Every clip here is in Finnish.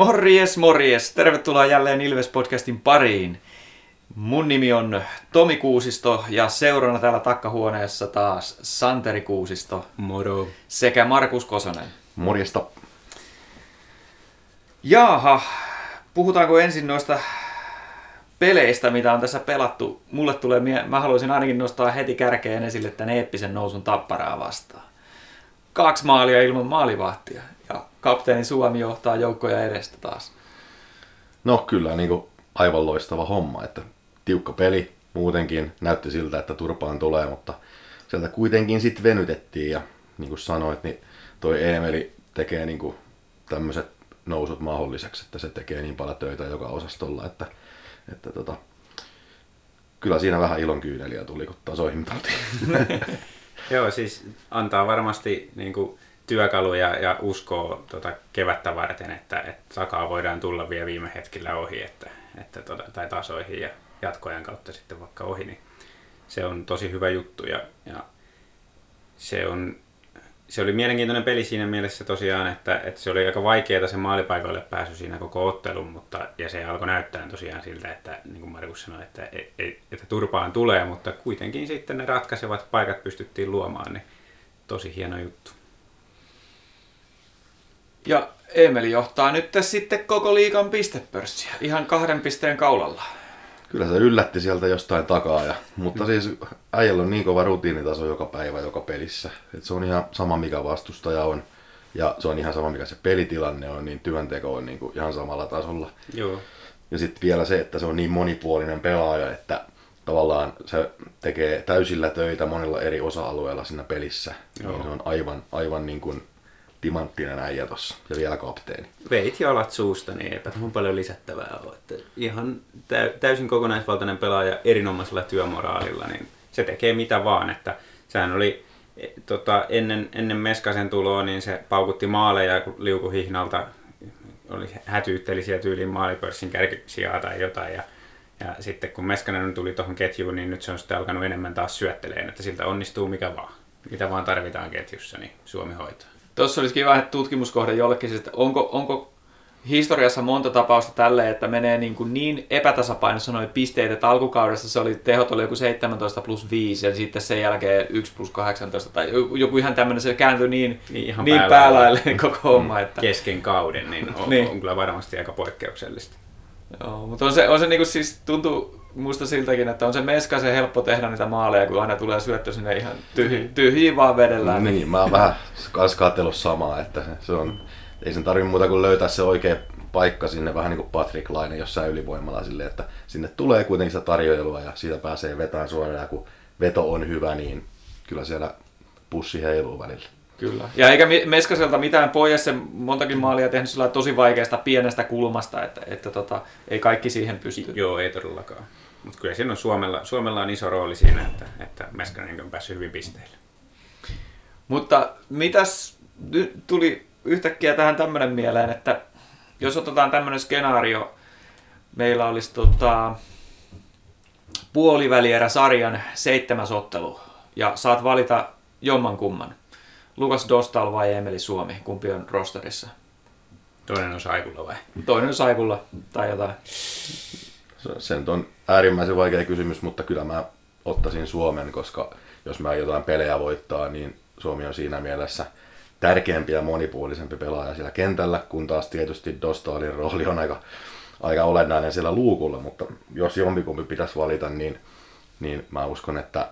Morjes, morjes! Tervetuloa jälleen Ilves-podcastin pariin. Mun nimi on Tomi Kuusisto ja seurana täällä takkahuoneessa taas Santeri Kuusisto Moro. sekä Markus Kosonen. Morjesta. Jaaha, puhutaanko ensin noista peleistä, mitä on tässä pelattu? Mulle tulee, mie- mä haluaisin ainakin nostaa heti kärkeen esille tämän eeppisen nousun tapparaa vastaan. Kaksi maalia ilman maalivahtia kapteeni Suomi johtaa joukkoja edestä taas. No kyllä niin kuin aivan loistava homma, että tiukka peli muutenkin näytti siltä, että turpaan tulee, mutta sieltä kuitenkin sitten venytettiin ja niin kuin sanoit, niin toi Eemeli tekee niin kuin tämmöiset nousut mahdolliseksi, että se tekee niin paljon töitä joka osastolla, että, että tota, kyllä siinä vähän ilon kyyneliä tuli, kun tasoihin. Joo, siis antaa varmasti niin kuin, työkaluja ja uskoa tota, kevättä varten, että, että takaa voidaan tulla vielä viime hetkellä ohi että, että, tota, tai tasoihin ja jatkoajan kautta sitten vaikka ohi, niin se on tosi hyvä juttu ja, ja se, on, se oli mielenkiintoinen peli siinä mielessä tosiaan, että, että se oli aika vaikeaa se maalipaikoille pääsy siinä koko ottelun, mutta, ja se alkoi näyttää tosiaan siltä, että niin kuin Markus sanoi, että, että turpaan tulee, mutta kuitenkin sitten ne ratkaisevat paikat pystyttiin luomaan, niin tosi hieno juttu. Ja Emeli johtaa nyt sitten koko liikan pistepörssiä ihan kahden pisteen kaulalla. Kyllä se yllätti sieltä jostain takaa, ja, mutta siis äijällä on niin kova rutiinitaso joka päivä, joka pelissä. Et se on ihan sama mikä vastustaja on, ja se on ihan sama mikä se pelitilanne on, niin työnteko on niin kuin ihan samalla tasolla. Joo. Ja sitten vielä se, että se on niin monipuolinen pelaaja, että tavallaan se tekee täysillä töitä monella eri osa-alueella siinä pelissä. Joo. Niin se on aivan, aivan niin kuin timanttinen äijä tossa, ja vielä kapteeni. Veit jalat suusta, niin eipä tuohon paljon lisättävää ole. Että ihan täy- täysin kokonaisvaltainen pelaaja erinomaisella työmoraalilla, niin se tekee mitä vaan. Että sehän oli e, tota, ennen, ennen Meskasen tuloa, niin se paukutti maaleja liukuhihnalta, oli hätyytteli siellä tyyliin maalipörssin kärkisijaa tai jotain. Ja, ja sitten kun Meskanen tuli tuohon ketjuun, niin nyt se on sitten alkanut enemmän taas syötteleen, että siltä onnistuu mikä vaan. Mitä vaan tarvitaan ketjussa, niin Suomi hoitaa. Tuossa olisi kiva että tutkimuskohde jollekin, siis, että onko, onko historiassa monta tapausta tälle, että menee niin, kuin niin epätasapainossa noin pisteet, että alkukaudessa se oli, tehot oli joku 17 plus 5 ja sitten sen jälkeen 1 plus 18 tai joku- ihan tämmöinen, se kääntyi niin, Niin ihan niin päälaille. päälaille koko homma. Että, kesken kauden, niin on, niin. on kyllä varmasti aika poikkeuksellista. joo, mutta on se, on se niin kuin siis tuntuu musta siltäkin, että on se meskaisen helppo tehdä niitä maaleja, kun aina tulee syöttö sinne ihan tyhjiin, tyhjiin vaan vedellään. Niin, mä oon vähän kans katsellut samaa, että se- se on, ei sen tarvi muuta kuin löytää se oikea paikka sinne, vähän niin kuin Patrick Laine jossain ylivoimalla silleen, että sinne tulee kuitenkin sitä tarjoilua ja siitä pääsee vetämään suoraan ja kun veto on hyvä, niin kyllä siellä pussi heiluu välillä. Kyllä. Ja eikä Meskaselta mitään pois, se montakin maalia tehnyt sillä tosi vaikeasta pienestä kulmasta, että, että tota, ei kaikki siihen pysty. Joo, ei todellakaan. Mutta kyllä siinä on Suomella, Suomella on iso rooli siinä, että, että Meskanen on päässyt hyvin pisteille. Mutta mitäs nyt tuli yhtäkkiä tähän tämmöinen mieleen, että jos otetaan tämmöinen skenaario, meillä olisi tota, puolivälierä sarjan seitsemäs ottelu ja saat valita jomman kumman. Lukas Dostal vai Emeli Suomi, kumpi on rosterissa? Toinen on Saikulla vai? Toinen on Saikulla tai jotain. Se, nyt on äärimmäisen vaikea kysymys, mutta kyllä mä ottaisin Suomen, koska jos mä jotain pelejä voittaa, niin Suomi on siinä mielessä tärkeämpi ja monipuolisempi pelaaja siellä kentällä, kun taas tietysti Dostalin rooli on aika, aika olennainen siellä luukulla, mutta jos jompikumpi pitäisi valita, niin, niin mä uskon, että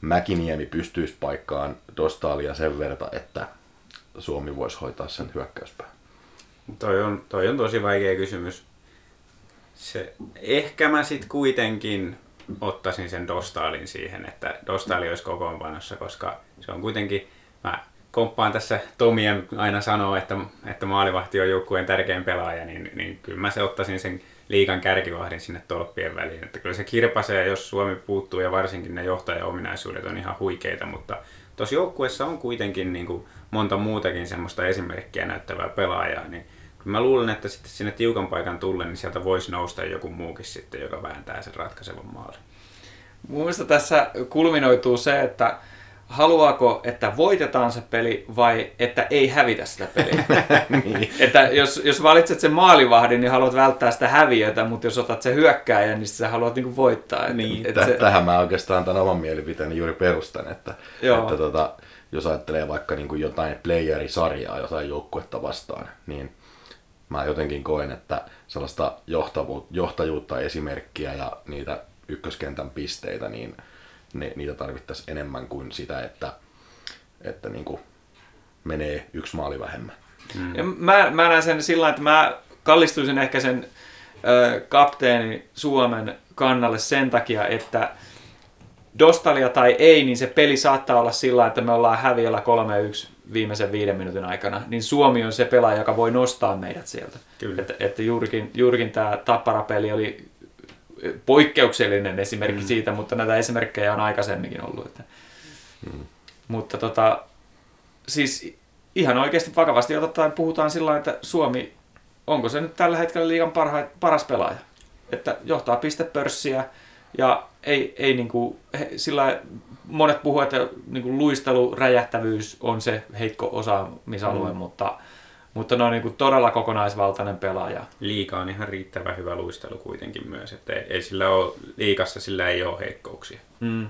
Mäkiniemi pystyisi paikkaan Dostalia sen verran, että Suomi voisi hoitaa sen hyökkäyspään. Toi on, toi on tosi vaikea kysymys. Se, ehkä mä sitten kuitenkin ottaisin sen Dostalin siihen, että Dostali olisi kokoonpanossa, koska se on kuitenkin, mä komppaan tässä Tomien aina sanoo, että, että maalivahti on joukkueen tärkein pelaaja, niin, niin kyllä mä se ottaisin sen liikan kärkivahdin sinne tolppien väliin. Että kyllä se kirpasee, jos Suomi puuttuu ja varsinkin ne johtajaominaisuudet on ihan huikeita, mutta tuossa joukkueessa on kuitenkin niin kuin monta muutakin semmoista esimerkkiä näyttävää pelaajaa, niin mä luulen, että sitten sinne tiukan paikan tullen, niin sieltä voisi nousta joku muukin sitten, joka vääntää sen ratkaisevan maalin. Mun mielestä tässä kulminoituu se, että haluaako, että voitetaan se peli vai että ei hävitä sitä peliä. niin. että jos, jos valitset sen maalivahdin, niin haluat välttää sitä häviötä, mutta jos otat sen hyökkääjän, niin sä haluat niinku voittaa. Että, Niin. että Tä- se, Tähän mä oikeastaan tämän oman mielipiteeni juuri perustan, että, Joo. että tota, jos ajattelee vaikka niin kuin jotain playerisarjaa, jotain joukkuetta vastaan, niin mä jotenkin koen, että sellaista johtajuutta, esimerkkiä ja niitä ykköskentän pisteitä, niin ne, niitä tarvittaisiin enemmän kuin sitä, että, että niin kuin menee yksi maali vähemmän. Ja mä, mä näen sen sillä että mä kallistuisin ehkä sen ö, kapteeni Suomen kannalle sen takia, että Dostalia tai ei, niin se peli saattaa olla sillä että me ollaan häviöllä 3-1 viimeisen viiden minuutin aikana, niin Suomi on se pelaaja, joka voi nostaa meidät sieltä. Kyllä. Että, että juurikin, juurikin tämä Tappara-peli oli poikkeuksellinen esimerkki mm. siitä, mutta näitä esimerkkejä on aikaisemminkin ollut. Että. Mm. Mutta tota, siis ihan oikeasti vakavasti otetaan puhutaan sillä että Suomi, onko se nyt tällä hetkellä liigan parha, paras pelaaja? Että johtaa pistepörssiä ja ei, ei niinku, he, sillä monet puhuu, että niinku luistelu, räjähtävyys on se heikko osaamisalue, mm. mutta, mutta ne on niinku todella kokonaisvaltainen pelaaja. Liika on ihan riittävän hyvä luistelu kuitenkin myös, että ei, ei sillä ole, liikassa sillä ei ole heikkouksia. Mm.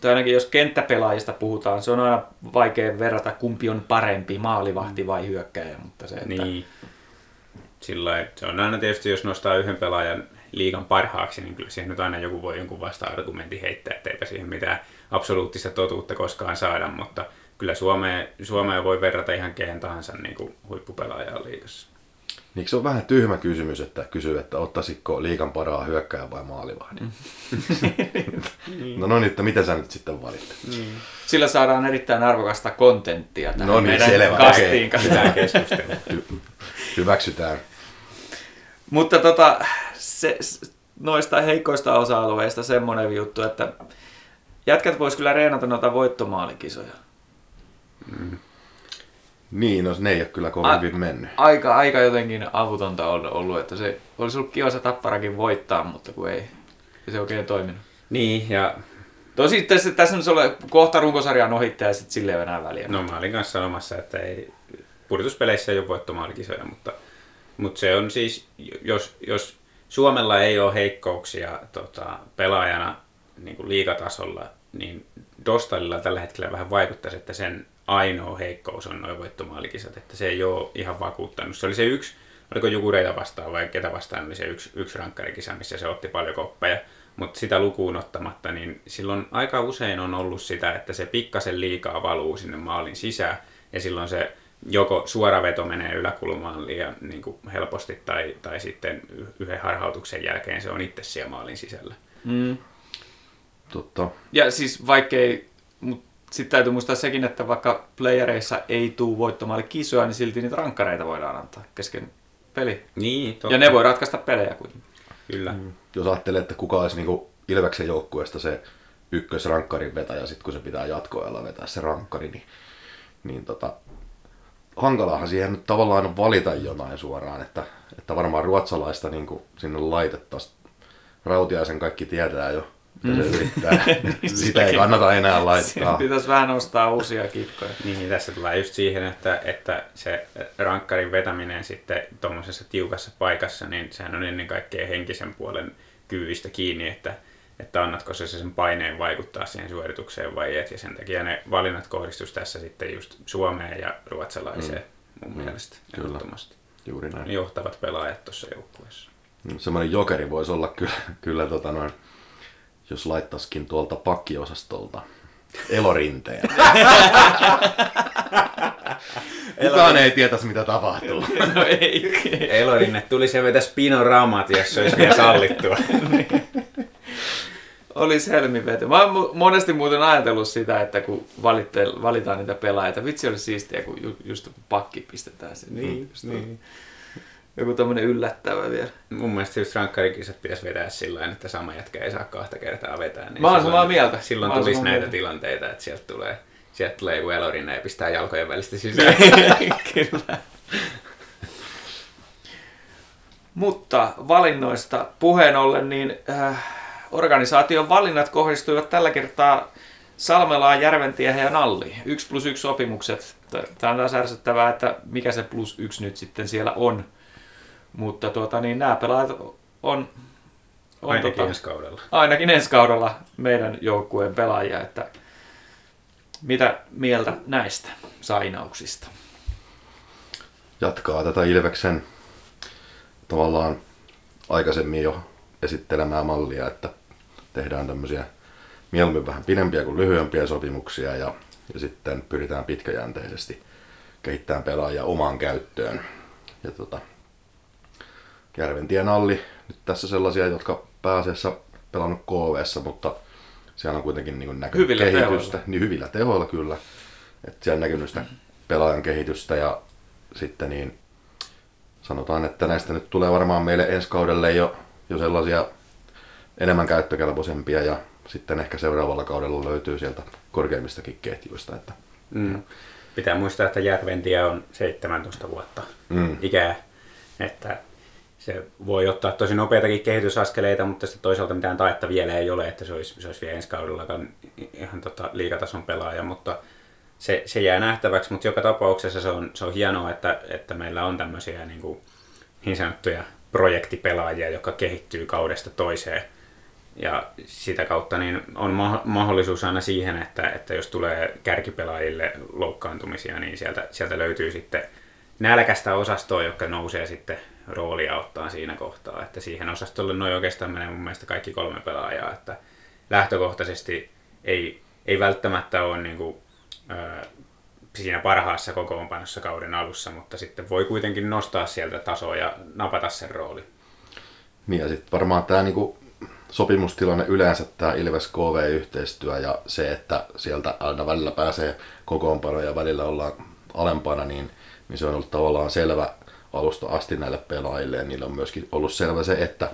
Tai ainakin jos kenttäpelaajista puhutaan, se on aina vaikea verrata, kumpi on parempi, maalivahti vai hyökkäjä, mutta se, että... Niin. Sillä se on aina tietysti, jos nostaa yhden pelaajan liigan parhaaksi, niin kyllä siihen nyt aina joku voi jonkun vasta-argumentin heittää, että eipä siihen mitään absoluuttista totuutta koskaan saada, mutta kyllä Suomeen, Suomeen voi verrata ihan kehen tahansa niin kuin huippupelaajaa liigassa. Niin se on vähän tyhmä kysymys, että kysyy, että ottaisitko liikan paraa hyökkääjän vai maalivahdin. no, no niin, että mitä sä nyt sitten valitset? Sillä saadaan erittäin arvokasta kontenttia tähän No niin, meidän selvä, kastiin. Hy- hyväksytään. Mutta tota, se, noista heikoista osa-alueista semmoinen juttu, että jätkät vois kyllä reenata noita voittomaalikisoja. Niin, no ne ei ole kyllä kovin A- hyvin mennyt. Aika, aika jotenkin avutonta on ollut, että se olisi ollut kiva se tapparakin voittaa, mutta kun ei, ei se oikein toiminut. Niin, ja Tosi tässä, tässä nyt ole kohta runkosarjan ohittaja ja sitten silleen enää väliä. no mä olin kanssa sanomassa, että ei, pudotuspeleissä ei ole voittomaalikisoja, mutta, mutta se on siis, jos, jos Suomella ei ole heikkouksia tota, pelaajana niin kuin liigatasolla, niin Dostalilla tällä hetkellä vähän vaikuttaisi, että sen ainoa heikkous on noin voittomaalikisat, että se ei ole ihan vakuuttanut. Se oli se yksi, oliko Jukureita vastaan vai ketä vastaan oli se yksi, yksi rankkarikisa, missä se otti paljon koppeja, mutta sitä lukuun ottamatta, niin silloin aika usein on ollut sitä, että se pikkasen liikaa valuu sinne maalin sisään, ja silloin se joko suora veto menee yläkulmaan liian niin kuin helposti, tai, tai sitten yhden harhautuksen jälkeen se on itse siellä maalin sisällä. Mm. Totta. Ja siis vaikkei, mutta sitten täytyy muistaa sekin, että vaikka playereissa ei tule voittomaali kisoja, niin silti niitä rankkareita voidaan antaa kesken peli. Niin, totta. Ja ne voi ratkaista pelejä kuitenkin. Kyllä. Jos ajattelee, että kuka olisi niinku Ilveksen joukkueesta se ykkösrankkarin vetäjä, sit kun se pitää jatkoajalla vetää se rankkari, niin, niin tota, hankalahan siihen nyt tavallaan on valita jotain suoraan, että, että varmaan ruotsalaista niin sinne laitettaisiin. Rautiaisen kaikki tietää jo, mitä se yrittää. Sitä ei kannata enää Siinä laittaa. pitäisi vähän nostaa uusia kikkoja. Niin, tässä tulee just siihen, että, että se rankkarin vetäminen sitten tuommoisessa tiukassa paikassa, niin sehän on ennen kaikkea henkisen puolen kyvyistä kiinni, että, että annatko se sen paineen vaikuttaa siihen suoritukseen vai et. Ja sen takia ne valinnat kohdistus tässä sitten just Suomeen ja ruotsalaiseen mm. mun mielestä Kyllä. ehdottomasti. Juuri näin. Johtavat pelaajat tuossa joukkueessa. Semmoinen jokeri voisi olla kyllä, kyllä tota noin, jos laittaisikin tuolta pakkiosastolta elorinteen. Kukaan ei tietäisi, mitä tapahtuu. No ei. Elorinne tuli se vetä spinoramat, jos se olisi vielä sallittua. Olisi helmiveto. Mä oon monesti muuten ajatellut sitä, että kun valitte, valitaan niitä pelaajia, että vitsi olisi siistiä, kun ju, just pakki pistetään sinne. Niin, just niin. Joku tämmönen yllättävä vielä. Mun mielestä just rankkarikisat pitäisi vetää sillä tavalla, että sama jätkä ei saa kahta kertaa vetää. Niin Mä oon samaa mieltä. Silloin tulisi näitä mieltä. tilanteita, että sieltä tulee, sieltä tulee joku elorinne ja pistää jalkojen välistä sisään. Kyllä. Mutta valinnoista puheen ollen, niin äh, organisaation valinnat kohdistuivat tällä kertaa Salmelaan, Järventiehen ja Nalli. Yksi plus yksi sopimukset. Tämä on taas ärsyttävää, että mikä se plus yksi nyt sitten siellä on. Mutta tuota, niin nämä pelaajat on, on Ainakin tota, ensi kaudella. ainakin ensi kaudella meidän joukkueen pelaajia. Että mitä mieltä näistä sainauksista? Jatkaa tätä Ilveksen tavallaan aikaisemmin jo esittelemää mallia, että tehdään tämmöisiä mieluummin vähän pidempiä kuin lyhyempiä sopimuksia ja, ja sitten pyritään pitkäjänteisesti kehittämään pelaajia omaan käyttöön. Ja tota, Järventien Alli, nyt tässä sellaisia, jotka pääasiassa pelannut KVssa, mutta siellä on kuitenkin niin näkynyt Hyvillä kehitystä. tehoilla. Niin hyvillä tehoilla kyllä. Että siellä on näkynyt sitä pelaajan kehitystä ja sitten niin sanotaan, että näistä nyt tulee varmaan meille ensi kaudelle jo, jo sellaisia enemmän käyttökelpoisempia ja sitten ehkä seuraavalla kaudella löytyy sieltä korkeimmistakin ketjuista. Että, Mm. Pitää muistaa, että Järventie on 17 vuotta Mm. ikää, että se voi ottaa tosi nopeitakin kehitysaskeleita, mutta sitten toisaalta mitään taetta vielä ei ole, että se olisi, se olisi vielä ensi kaudellakaan ihan tota liikatason pelaaja, mutta se, se jää nähtäväksi, mutta joka tapauksessa se on, se on hienoa, että, että meillä on tämmöisiä niin, kuin, niin sanottuja projektipelaajia, jotka kehittyy kaudesta toiseen. Ja sitä kautta niin on ma- mahdollisuus aina siihen, että, että jos tulee kärkipelaajille loukkaantumisia, niin sieltä, sieltä löytyy sitten nälkästä osastoa, joka nousee sitten roolia ottaa siinä kohtaa. Että siihen osastolle noin oikeastaan menee mun mielestä kaikki kolme pelaajaa. Että lähtökohtaisesti ei, ei välttämättä ole niin kuin, ää, siinä parhaassa kokoonpanossa kauden alussa, mutta sitten voi kuitenkin nostaa sieltä tasoa ja napata sen rooli. Niin ja sitten varmaan tämä niinku sopimustilanne yleensä, tämä Ilves KV-yhteistyö ja se, että sieltä aina välillä pääsee kokoonpanoja ja välillä ollaan alempana, niin, niin se on ollut tavallaan selvä alusta asti näille pelaajille ja niillä on myöskin ollut selvä se, että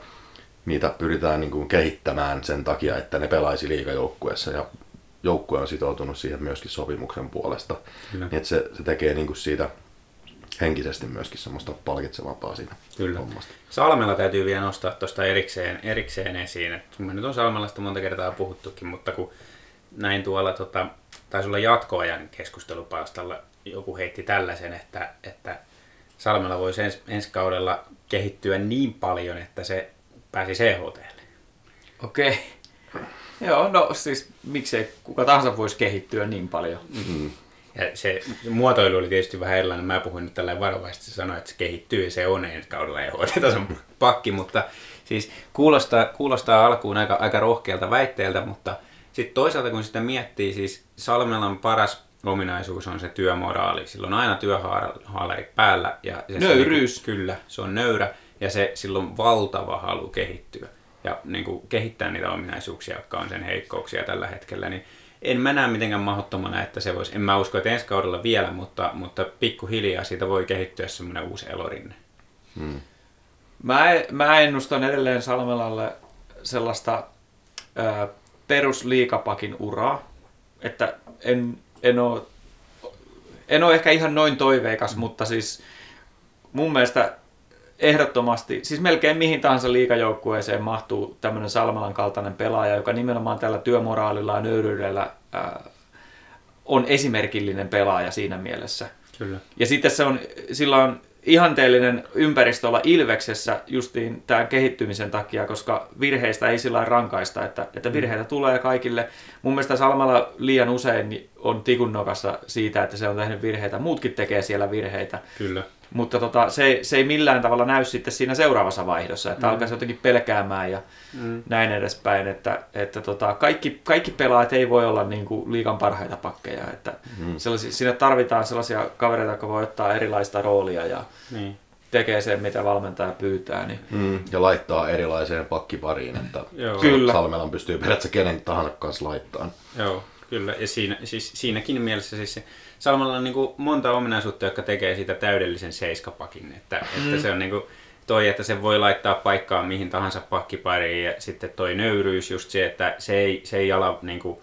niitä pyritään niin kuin kehittämään sen takia, että ne pelaisi liigajoukkueessa ja joukkue on sitoutunut siihen myöskin sopimuksen puolesta. Kyllä. Niin että se, se tekee niin kuin siitä henkisesti myöskin semmoista palkitsevampaa siinä Kyllä. hommasta. Salmella täytyy vielä nostaa tuosta erikseen, erikseen esiin. että me nyt on Salmelasta monta kertaa puhuttukin, mutta kun näin tuolla, tota, taisi olla jatkoajan keskustelupalstalla, joku heitti tällaisen, että, että Salmella voisi ens, ensi kaudella kehittyä niin paljon, että se pääsi CHTlle. Okei. Joo, no siis miksei kuka tahansa voisi kehittyä niin paljon. Ja se muotoilu oli tietysti vähän erilainen. Mä puhuin nyt tällä varovaisesti sanoa, että se kehittyy ja se on ensi kaudella EHT-tason pakki, mutta siis kuulostaa, kuulostaa alkuun aika, aika rohkealta väitteeltä, mutta sitten toisaalta kun sitä miettii, siis Salmelan paras ominaisuus on se työmoraali. Sillä on aina työhaalari päällä. Ja se, Nöyryys. Se, kyllä, se on nöyrä ja se, sillä on valtava halu kehittyä ja niin kuin, kehittää niitä ominaisuuksia, jotka on sen heikkouksia tällä hetkellä, niin en mä näe mitenkään mahdottomana, että se voisi, en mä usko, että ensi kaudella vielä, mutta, mutta pikkuhiljaa siitä voi kehittyä semmoinen uusi elorinne. Mä, mä ennustan edelleen Salmelalle sellaista perusliikapakin uraa, että en, en ole en ole ehkä ihan noin toiveikas, mutta siis mun mielestä ehdottomasti, siis melkein mihin tahansa liikajoukkueeseen mahtuu tämmöinen Salmelan kaltainen pelaaja, joka nimenomaan tällä työmoraalilla ja nöyryydellä ää, on esimerkillinen pelaaja siinä mielessä. Kyllä. Ja sitten se on, sillä on ihanteellinen ympäristö olla Ilveksessä justiin tämän kehittymisen takia, koska virheistä ei sillä rankaista, että, että virheitä tulee kaikille. Mun mielestä Salmalla liian usein on tikun nokassa siitä, että se on tehnyt virheitä. Muutkin tekee siellä virheitä. Kyllä. Mutta tota, se, se ei millään tavalla näy sitten siinä seuraavassa vaihdossa, että mm. alkaisi jotenkin pelkäämään ja mm. näin edespäin. Että, että tota, kaikki, kaikki pelaajat ei voi olla niin kuin liikan parhaita pakkeja. Että mm. siinä tarvitaan sellaisia kavereita, jotka voi ottaa erilaista roolia ja Niin. tekee sen, mitä valmentaja pyytää. Niin. Mm, ja laittaa erilaiseen pakkipariin, että Joo. Kyllä. Salmelan pystyy periaatteessa kenen tahansa kanssa laittamaan. Joo, kyllä. Ja siinä, siis, siinäkin mielessä siis se, Salmalla on niin kuin monta ominaisuutta, jotka tekee siitä täydellisen seiskapakin. Että, mm. että se on niin kuin toi, että se voi laittaa paikkaan mihin tahansa pakkipariin ja sitten toi nöyryys just se, että se ei, se ei ala niin kuin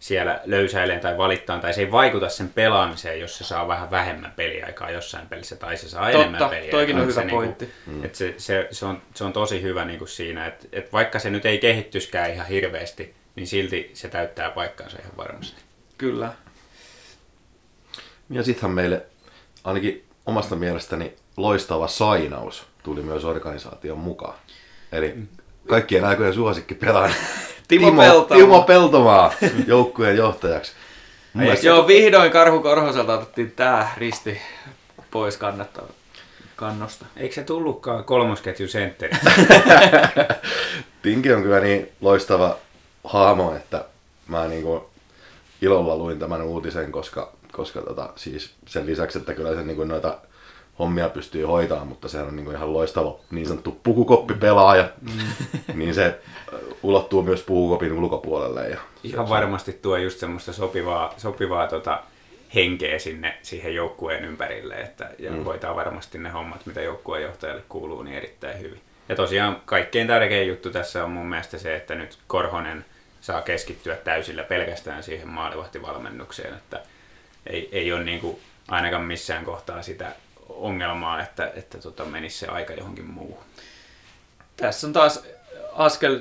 siellä löysäileen tai valittaa tai se ei vaikuta sen pelaamiseen, jos se saa vähän vähemmän peliaikaa jossain pelissä tai se saa Totta, enemmän peliaikaa. toikin on hyvä se pointti. Niinku, että se, se, se, on, se on tosi hyvä niinku siinä, että, että vaikka se nyt ei kehittyskään ihan hirveästi niin silti se täyttää paikkaansa ihan varmasti. Kyllä. Ja sittenhän meille ainakin omasta mielestäni loistava sainaus tuli myös organisaation mukaan. Eli kaikkien aikojen suosikki pelaaja Timo Peltomaa. Timo Peltomaa joukkueen johtajaksi. Mielestä Joo, vihdoin Karhu Korhoselta otettiin tää risti pois kannattaa kannosta. Eikö se tullutkaan kolmosketju sentteri? Pinki on kyllä niin loistava hahmo, että mä niin kuin ilolla luin tämän uutisen, koska, koska tota, siis sen lisäksi, että kyllä se niin kuin noita hommia pystyy hoitamaan, mutta se on niin kuin ihan loistava niin sanottu pukukoppipelaaja, mm. niin se ulottuu myös pukukopin ulkopuolelle. Ja Ihan varmasti tuo just semmoista sopivaa, sopivaa tota, henkeä sinne siihen joukkueen ympärille, että ja mm. hoitaa varmasti ne hommat, mitä joukkueen johtajalle kuuluu, niin erittäin hyvin. Ja tosiaan kaikkein tärkein juttu tässä on mun mielestä se, että nyt Korhonen saa keskittyä täysillä pelkästään siihen maalivahtivalmennukseen, että ei, ei ole niin kuin ainakaan missään kohtaa sitä ongelmaa, että, että tota menisi se aika johonkin muuhun. Tässä on taas askel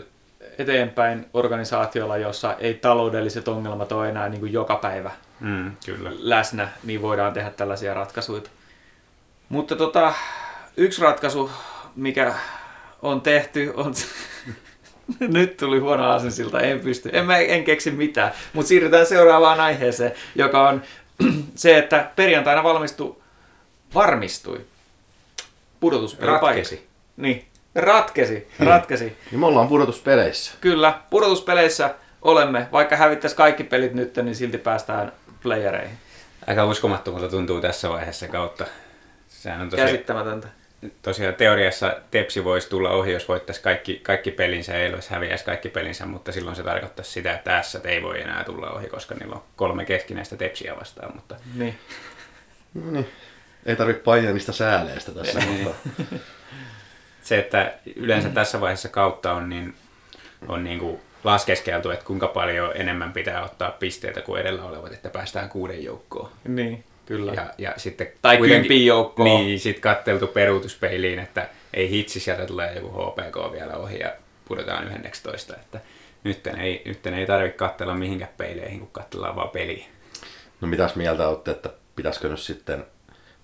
eteenpäin organisaatiolla, jossa ei taloudelliset ongelmat ole enää niin kuin joka päivä Mm, kyllä. läsnä, niin voidaan tehdä tällaisia ratkaisuja. Mutta tota, yksi ratkaisu, mikä on tehty, on... Nyt tuli huono asensilta, en pysty, en, mä, en keksi mitään. Mutta siirrytään seuraavaan aiheeseen, joka on se, että perjantaina valmistui, varmistui pudotuspelipaikka. Ratkesi. Niin, ratkesi, ratkesi. niin me ollaan pudotuspeleissä. Kyllä, pudotuspeleissä olemme, vaikka hävittäisi kaikki pelit nyt, niin silti päästään playereihin. Aika uskomattomalta tuntuu tässä vaiheessa kautta. Sehän on tosiaan, Käsittämätöntä. Tosiaan teoriassa Tepsi voisi tulla ohi, jos voittaisi kaikki, kaikki pelinsä, ei olisi häviäisi kaikki pelinsä, mutta silloin se tarkoittaisi sitä, että tässä ei voi enää tulla ohi, koska niillä on kolme keskinäistä Tepsiä vastaan. Mutta Niin. No niin. Ei tarvitse painia niistä sääleistä tässä. mutta se, että yleensä tässä vaiheessa kautta on, niin, on niin kuin laskeskeltu, että kuinka paljon enemmän pitää ottaa pisteitä kuin edellä olevat, että päästään kuuden joukkoon. Niin, kyllä. Ja, ja sitten Tai kympin joukkoon. Niin, sitten katteltu peruutuspeiliin, että ei hitsi, sieltä tulee joku HPK vielä ohi ja pudotaan 11. Että nyt ei, nyt ei tarvitse katsella mihinkään peileihin, kun katsellaan vaan peliä. No mitäs mieltä olette, että pitäisikö nyt sitten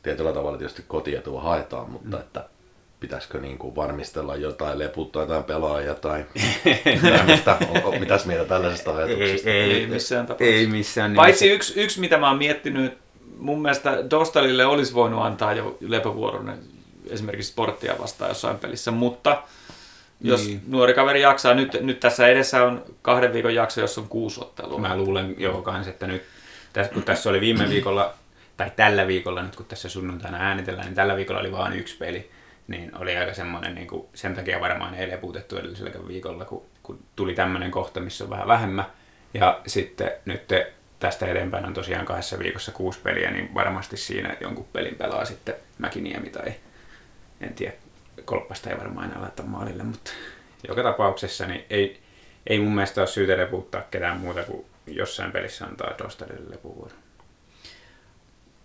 tietyllä tavalla tietysti kotietua haetaan, mutta että pitäisikö niin kuin varmistella jotain, leputtaa jotain pelaajia tai, tai mistä, on, on, mitäs mieltä tällaisesta ajatuksesta? Ei missään tapauksessa. Ei missään Paitsi yksi, yksi, mitä mä oon miettinyt, mun mielestä Dostalille olisi voinut antaa jo lepovuoron esimerkiksi sporttia vastaan jossain pelissä, mutta jos Niin. nuori kaveri jaksaa, nyt, nyt tässä edessä on kahden viikon jakso, jossa on kuusi ottelua. Mä luulen joo kans, että nyt, tässä, kun tässä oli viime viikolla, tai tällä viikolla nyt kun tässä sunnuntaina äänitellään, niin tällä viikolla oli vain yksi peli. Niin oli aika semmoinen, niin kuin, sen takia varmaan ei leputettu edellisellä viikolla, kun, kun tuli tämmöinen kohta, missä on vähän vähemmän. Ja sitten nyt tästä eteenpäin on tosiaan kahdessa viikossa kuusi peliä, niin varmasti siinä jonkun pelin pelaa sitten Mäkiniemi tai en tiedä, kolppasta ei varmaan enää laittaa maalille, mutta joka tapauksessa niin ei, ei mun mielestä ole syytä leputtaa ketään muuta kuin jossain pelissä antaa Dostalille lepuvuoron.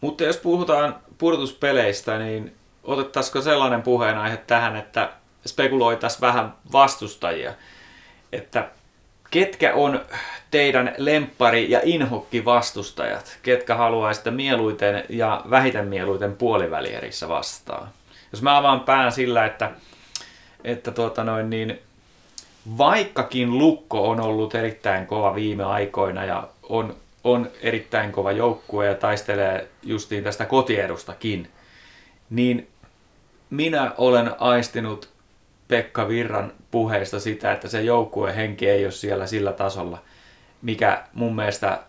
Mutta jos puhutaan pudotuspeleistä, niin otettaisiko sellainen puheenaihe tähän, että spekuloitaisiin vähän vastustajia, että ketkä on teidän lemppari- ja inhokki vastustajat, ketkä haluaisitte mieluiten ja vähiten mieluiten puolivälierissä vastaan. Jos mä avaan pään sillä, että, että tuota noin niin, vaikkakin Lukko on ollut erittäin kova viime aikoina ja on, on erittäin kova joukkue ja taistelee justiin tästä kotiedustakin, niin minä olen aistinut Pekka Virran puheista sitä, että se joukkueen henki ei ole siellä sillä tasolla, mikä mun mielestä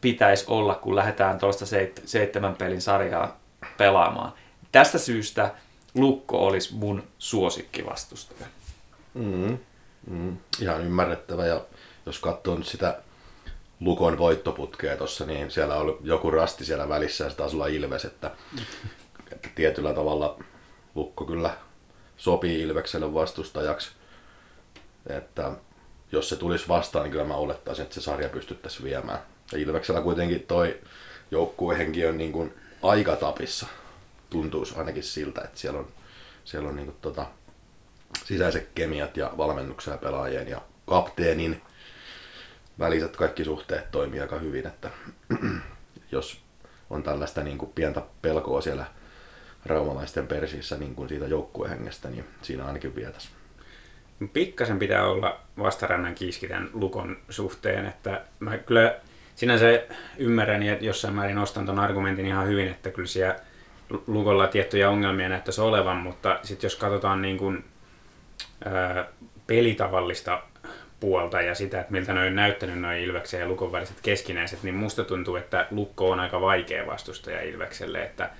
pitäisi olla, kun lähdetään tuosta seit- seitsemän pelin sarjaa pelaamaan. Tästä syystä Lukko olisi mun suosikkivastustaja. Mm, mm, ihan ymmärrettävä ja jos katsoo nyt sitä Lukon voittoputkea tuossa, niin siellä on joku rasti siellä välissä ja se taisi olla Ilves, että, että tietyllä tavalla Lukko kyllä sopii Ilvekselle vastustajaksi. Että jos se tulisi vastaan, niin kyllä mä olettaisin, että se sarja pystyttäisiin viemään. Ja Ilveksellä kuitenkin toi joukkuehenki on niin kuin aika tapissa. Tuntuisi ainakin siltä, että siellä on, siellä on niin kuin tota, sisäiset kemiat ja valmennuksen ja pelaajien ja kapteenin väliset kaikki suhteet toimii aika hyvin, että jos on tällaista niin kuin pientä pelkoa siellä raumalaisten persiissä niin kuin siitä joukkuehengestä, niin siinä ainakin vietäisi. Pikkasen pitää olla vastarannan kiiski tämän lukon suhteen, että mä kyllä sinänsä ymmärrän ja jossain määrin nostan ton argumentin ihan hyvin, että kyllä siellä lukolla tiettyjä ongelmia näyttäisi olevan, mutta sitten jos katsotaan niin kuin, ää, pelitavallista puolta ja sitä, että miltä ne on näyttänyt noin Ilveksen ja Lukon väliset keskinäiset, niin musta tuntuu, että Lukko on aika vaikea vastustaja Ilvekselle, että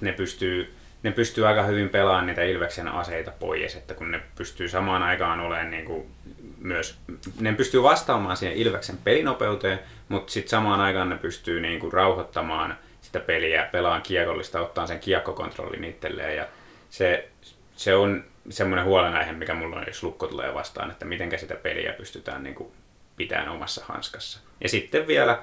ne pystyy ne pystyy aika hyvin pelaamaan niitä Ilveksen aseita pois, että kun ne pystyy samaan aikaan olemaan niin kuin myös, ne pystyy vastaamaan siihen Ilveksen pelinopeuteen, mutta sitten samaan aikaan ne pystyy niin kuin rauhoittamaan sitä peliä, pelaan kiekollista, ottaa sen kiekkokontrollin itselleen ja se, se on semmoinen huolenaihe, mikä mulla on, jos lukko tulee vastaan, että miten sitä peliä pystytään niin kuin pitämään omassa hanskassa. Ja sitten vielä,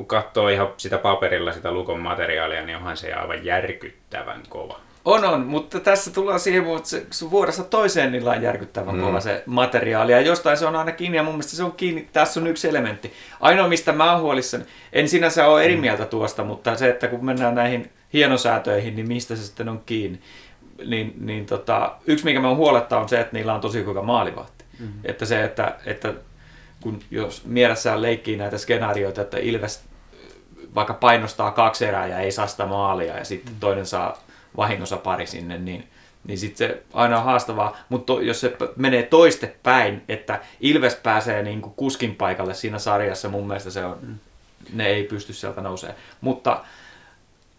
kun katsoo ihan sitä paperilla sitä lukon materiaalia, niin onhan se aivan järkyttävän kova. On, on, mutta tässä tullaan siihen, että se vuodessa toiseen niillä on järkyttävän mm. kova se materiaali. Ja jostain se on aina kiinni, ja mun mielestä se on kiinni. Tässä on yksi elementti. Ainoa, mistä mä oon huolissani, en sinänsä ole eri mm. mieltä tuosta, mutta se, että kun mennään näihin hienosäätöihin, niin mistä se sitten on kiinni. Niin, niin tota, yksi, mikä mä oon huoletta, on se, että niillä on tosi hyvä maalivahti. Mm. Että se, että, että kun jos mielessään leikkii näitä skenaarioita, että Ilves vaikka painostaa kaksi erää ja ei saa sitä maalia ja sitten mm. toinen saa vahingossa pari sinne, niin, niin sitten se aina on haastavaa. Mutta jos se menee toiste päin, että Ilves pääsee niin kuin kuskin paikalle siinä sarjassa, mun mielestä se on, mm. ne ei pysty sieltä nousee. Mutta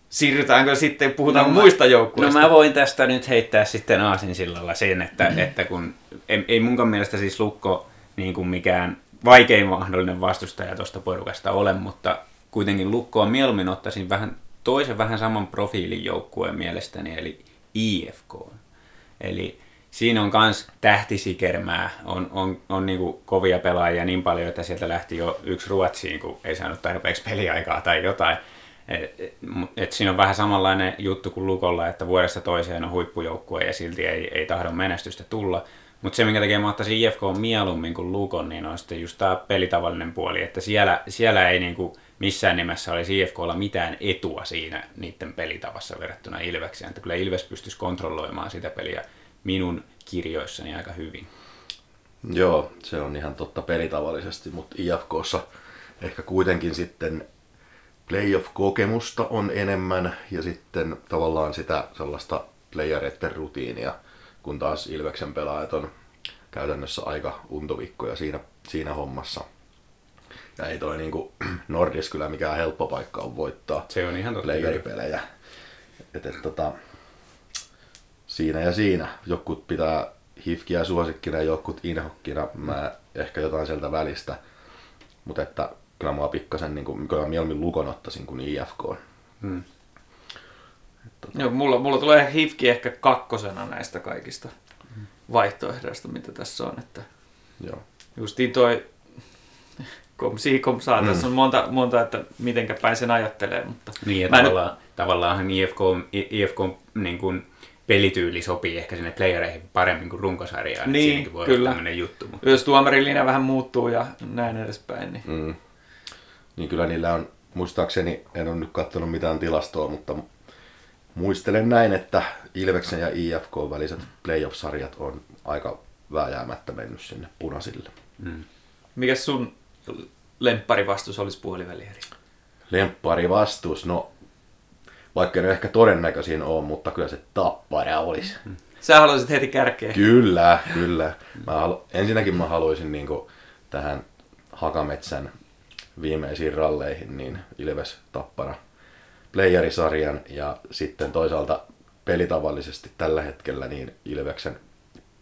siirrytäänkö sitten, puhutaan no, muista joukkueista? No mä voin tästä nyt heittää sitten Aasinsillalla sen, että, mm-hmm. että kun ei, ei munkaan mielestä siis Lukko niin kuin mikään vaikein mahdollinen vastustaja tuosta porukasta ole, mutta kuitenkin Lukkoa mieluummin ottaisin vähän toisen vähän saman profiilin joukkueen mielestäni, eli IFK. Eli siinä on myös tähtisikermää, on, on, on niinku kovia pelaajia niin paljon, että sieltä lähti jo yksi Ruotsiin, kun ei saanut tarpeeksi peliaikaa tai jotain. Et, et, siinä on vähän samanlainen juttu kuin Lukolla, että vuodesta toiseen on huippujoukkue ja silti ei, ei tahdo menestystä tulla. Mutta se, minkä takia mä ottaisin IFK mieluummin kuin Lukon, niin on sitten just tämä pelitavallinen puoli, että siellä, siellä ei niinku, missään nimessä olisi IFKlla mitään etua siinä niiden pelitavassa verrattuna Ilvekseen. Että kyllä Ilves pystyisi kontrolloimaan sitä peliä minun kirjoissani aika hyvin. Joo, se on ihan totta pelitavallisesti, mutta IFKssa ehkä kuitenkin sitten playoff-kokemusta on enemmän ja sitten tavallaan sitä sellaista playereiden rutiinia, kun taas Ilveksen pelaajat on käytännössä aika untovikkoja siinä, siinä hommassa. Ja ei toi niinku Nordis kyllä mikään helppo paikka on voittaa Se on ihan totta. Et, et, tota, siinä ja siinä. Jokut pitää hifkiä suosikkina ja jokut inhokkina. Mä ehkä jotain sieltä välistä. Mutta että kyllä mua pikkasen, niin kuin, kyllä mieluummin lukon ottaisin kuin IFK. Hmm. Tota. Joo, mulla, mulla tulee hifki ehkä kakkosena näistä kaikista vaihtoehdoista, mitä tässä on. Että Joo. Justiin toi kom si kom saa. Mm. Tässä on monta, monta, että mitenkä päin sen ajattelee. Mutta niin, että tavallaan, nyt... tavallaan IFK, IFK niin kuin pelityyli sopii ehkä sinne playereihin paremmin kuin runkosarjaan. Niin, Siinäkin voi kyllä. olla juttu. Mutta... Jos tuomarin linja vähän muuttuu ja näin edespäin. Niin, mm. niin kyllä niillä on, muistaakseni, en ole nyt katsonut mitään tilastoa, mutta muistelen näin, että Ilveksen ja IFK väliset playoff-sarjat on aika vääjäämättä mennyt sinne punaisille. Mm. Mikä sun lempparivastus olisi puolivälieri? Lempparivastus, no vaikka ne ehkä todennäköisin on, mutta kyllä se tappara olisi. Hmm. Sä haluaisit heti kärkeä. Kyllä, kyllä. Mä halu... Ensinnäkin mä haluaisin niin tähän Hakametsän viimeisiin ralleihin, niin Ilves Tappara playerisarjan ja sitten toisaalta pelitavallisesti tällä hetkellä niin Ilveksen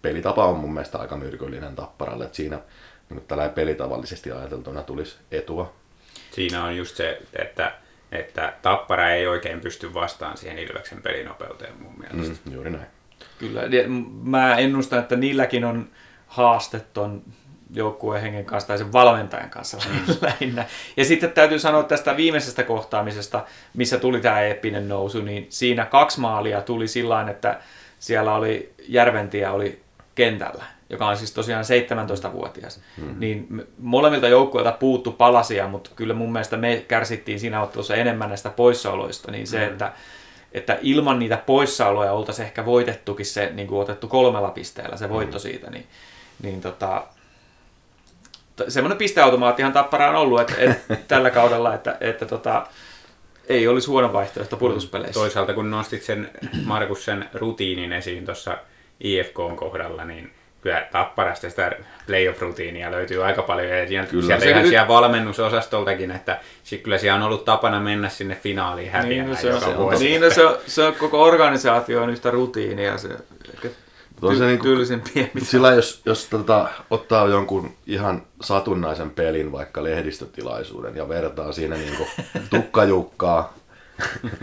pelitapa on mun mielestä aika myrkyllinen Tapparalle, että siinä niin tällä pelitavallisesti ajateltuna tulisi etua. Siinä on just se, että, että Tappara ei oikein pysty vastaan siihen Ilveksen pelinopeuteen mun mielestä. Mm, juuri näin. Kyllä, mä ennustan, että niilläkin on haaste ton joukkueen hengen kanssa tai sen valmentajan kanssa lähinnä. Ja sitten täytyy sanoa tästä viimeisestä kohtaamisesta, missä tuli tämä eeppinen nousu, niin siinä kaksi maalia tuli sillä että siellä oli Järventiä oli kentällä. Joka on siis tosiaan 17-vuotias, hmm. niin molemmilta joukkueilta puuttu palasia, mutta kyllä mun mielestä me kärsittiin siinä ottelussa enemmän näistä poissaoloista, niin se, hmm. että, että ilman niitä poissaoloja oltaisiin ehkä voitettukin se, niin kuin otettu kolmella pisteellä se voitto hmm. siitä, niin, niin tota, semmoinen pisteautomaattihan Tappara on ollut että, että tällä kaudella, että, että tota, ei olisi huono vaihtoehto pudotuspeleissä. Toisaalta kun nostit sen Markus sen rutiinin esiin tuossa IFKn kohdalla, niin kyllä Tapparasta sitä playoff-rutiinia löytyy aika paljon. Ja sieltä, kyllä, sieltä ihan nyt... siellä valmennusosastoltakin, että kyllä siellä on ollut tapana mennä sinne finaaliin häviämään niin, no se on, joka vuosi. Niin, no se, se on, koko organisaatio on yhtä rutiinia. Se, ehkä ty- se niin kuin, Sillä jos, jos tota, ottaa jonkun ihan satunnaisen pelin, vaikka lehdistötilaisuuden, ja vertaa siinä niin kuin tukkajukkaa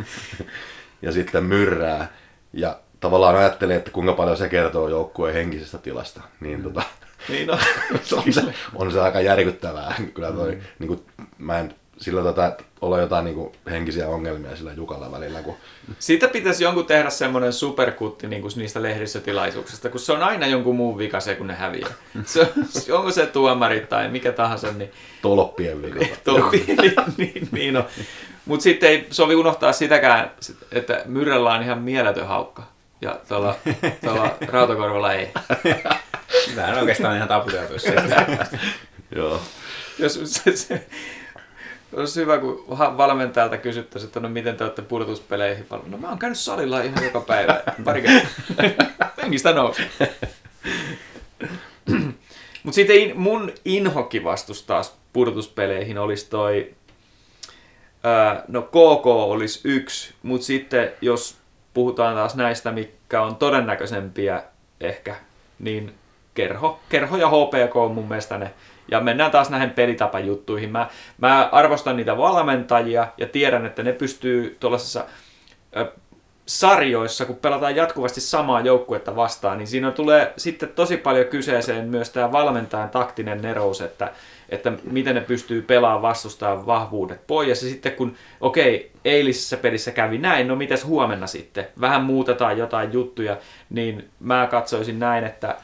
ja sitten myrrää, ja tavallaan ajattelee, että kuinka paljon se kertoo joukkueen henkisestä tilasta, niin, tota, niin no. on, se, on se aika järkyttävää. Kyllä toi, mm. niin kuin, mä en sillä tota, olla jotain niin kuin, henkisiä ongelmia sillä Jukalla välillä. Kun... Siitä pitäisi jonkun tehdä semmoinen superkutti niin kuin niistä lehdistötilaisuuksista, kun se on aina jonkun muun vika se, kun ne häviää. Se, onko se tuomari tai mikä tahansa. Niin... Tolppien vika. Tolppien, niin, niin on. Mutta sitten ei sovi unohtaa sitäkään, että Myrrellä on ihan mieletön haukka. Ja tuolla, tuolla Rautakorvalla ei. Tämä on oikeastaan ihan taputeltu. Joo. Jos se, se, olisi hyvä, kun valmentajalta kysyttäisiin, että no miten te olette pudotuspeleihin paljon. No mä oon käynyt salilla ihan joka päivä, pari Penkistä nousi. Mutta sitten mun inhokki vastus taas pudotuspeleihin olisi toi, ää, no KK olisi yksi, mutta sitten jos puhutaan taas näistä, mikä on todennäköisempiä ehkä, niin kerho, kerho ja HPK on mun mielestä ne ja mennään taas näihin pelitapajuttuihin. Mä, mä arvostan niitä valmentajia ja tiedän, että ne pystyy tuollaisessa sarjoissa, kun pelataan jatkuvasti samaa joukkuetta vastaan, niin siinä tulee sitten tosi paljon kyseeseen myös tämä valmentajan taktinen nerous, että, että miten ne pystyy pelaamaan vastustaa vahvuudet pois. Ja sitten kun, okei, eilisessä pelissä kävi näin, no mitäs huomenna sitten? Vähän muutetaan jotain juttuja, niin mä katsoisin näin, että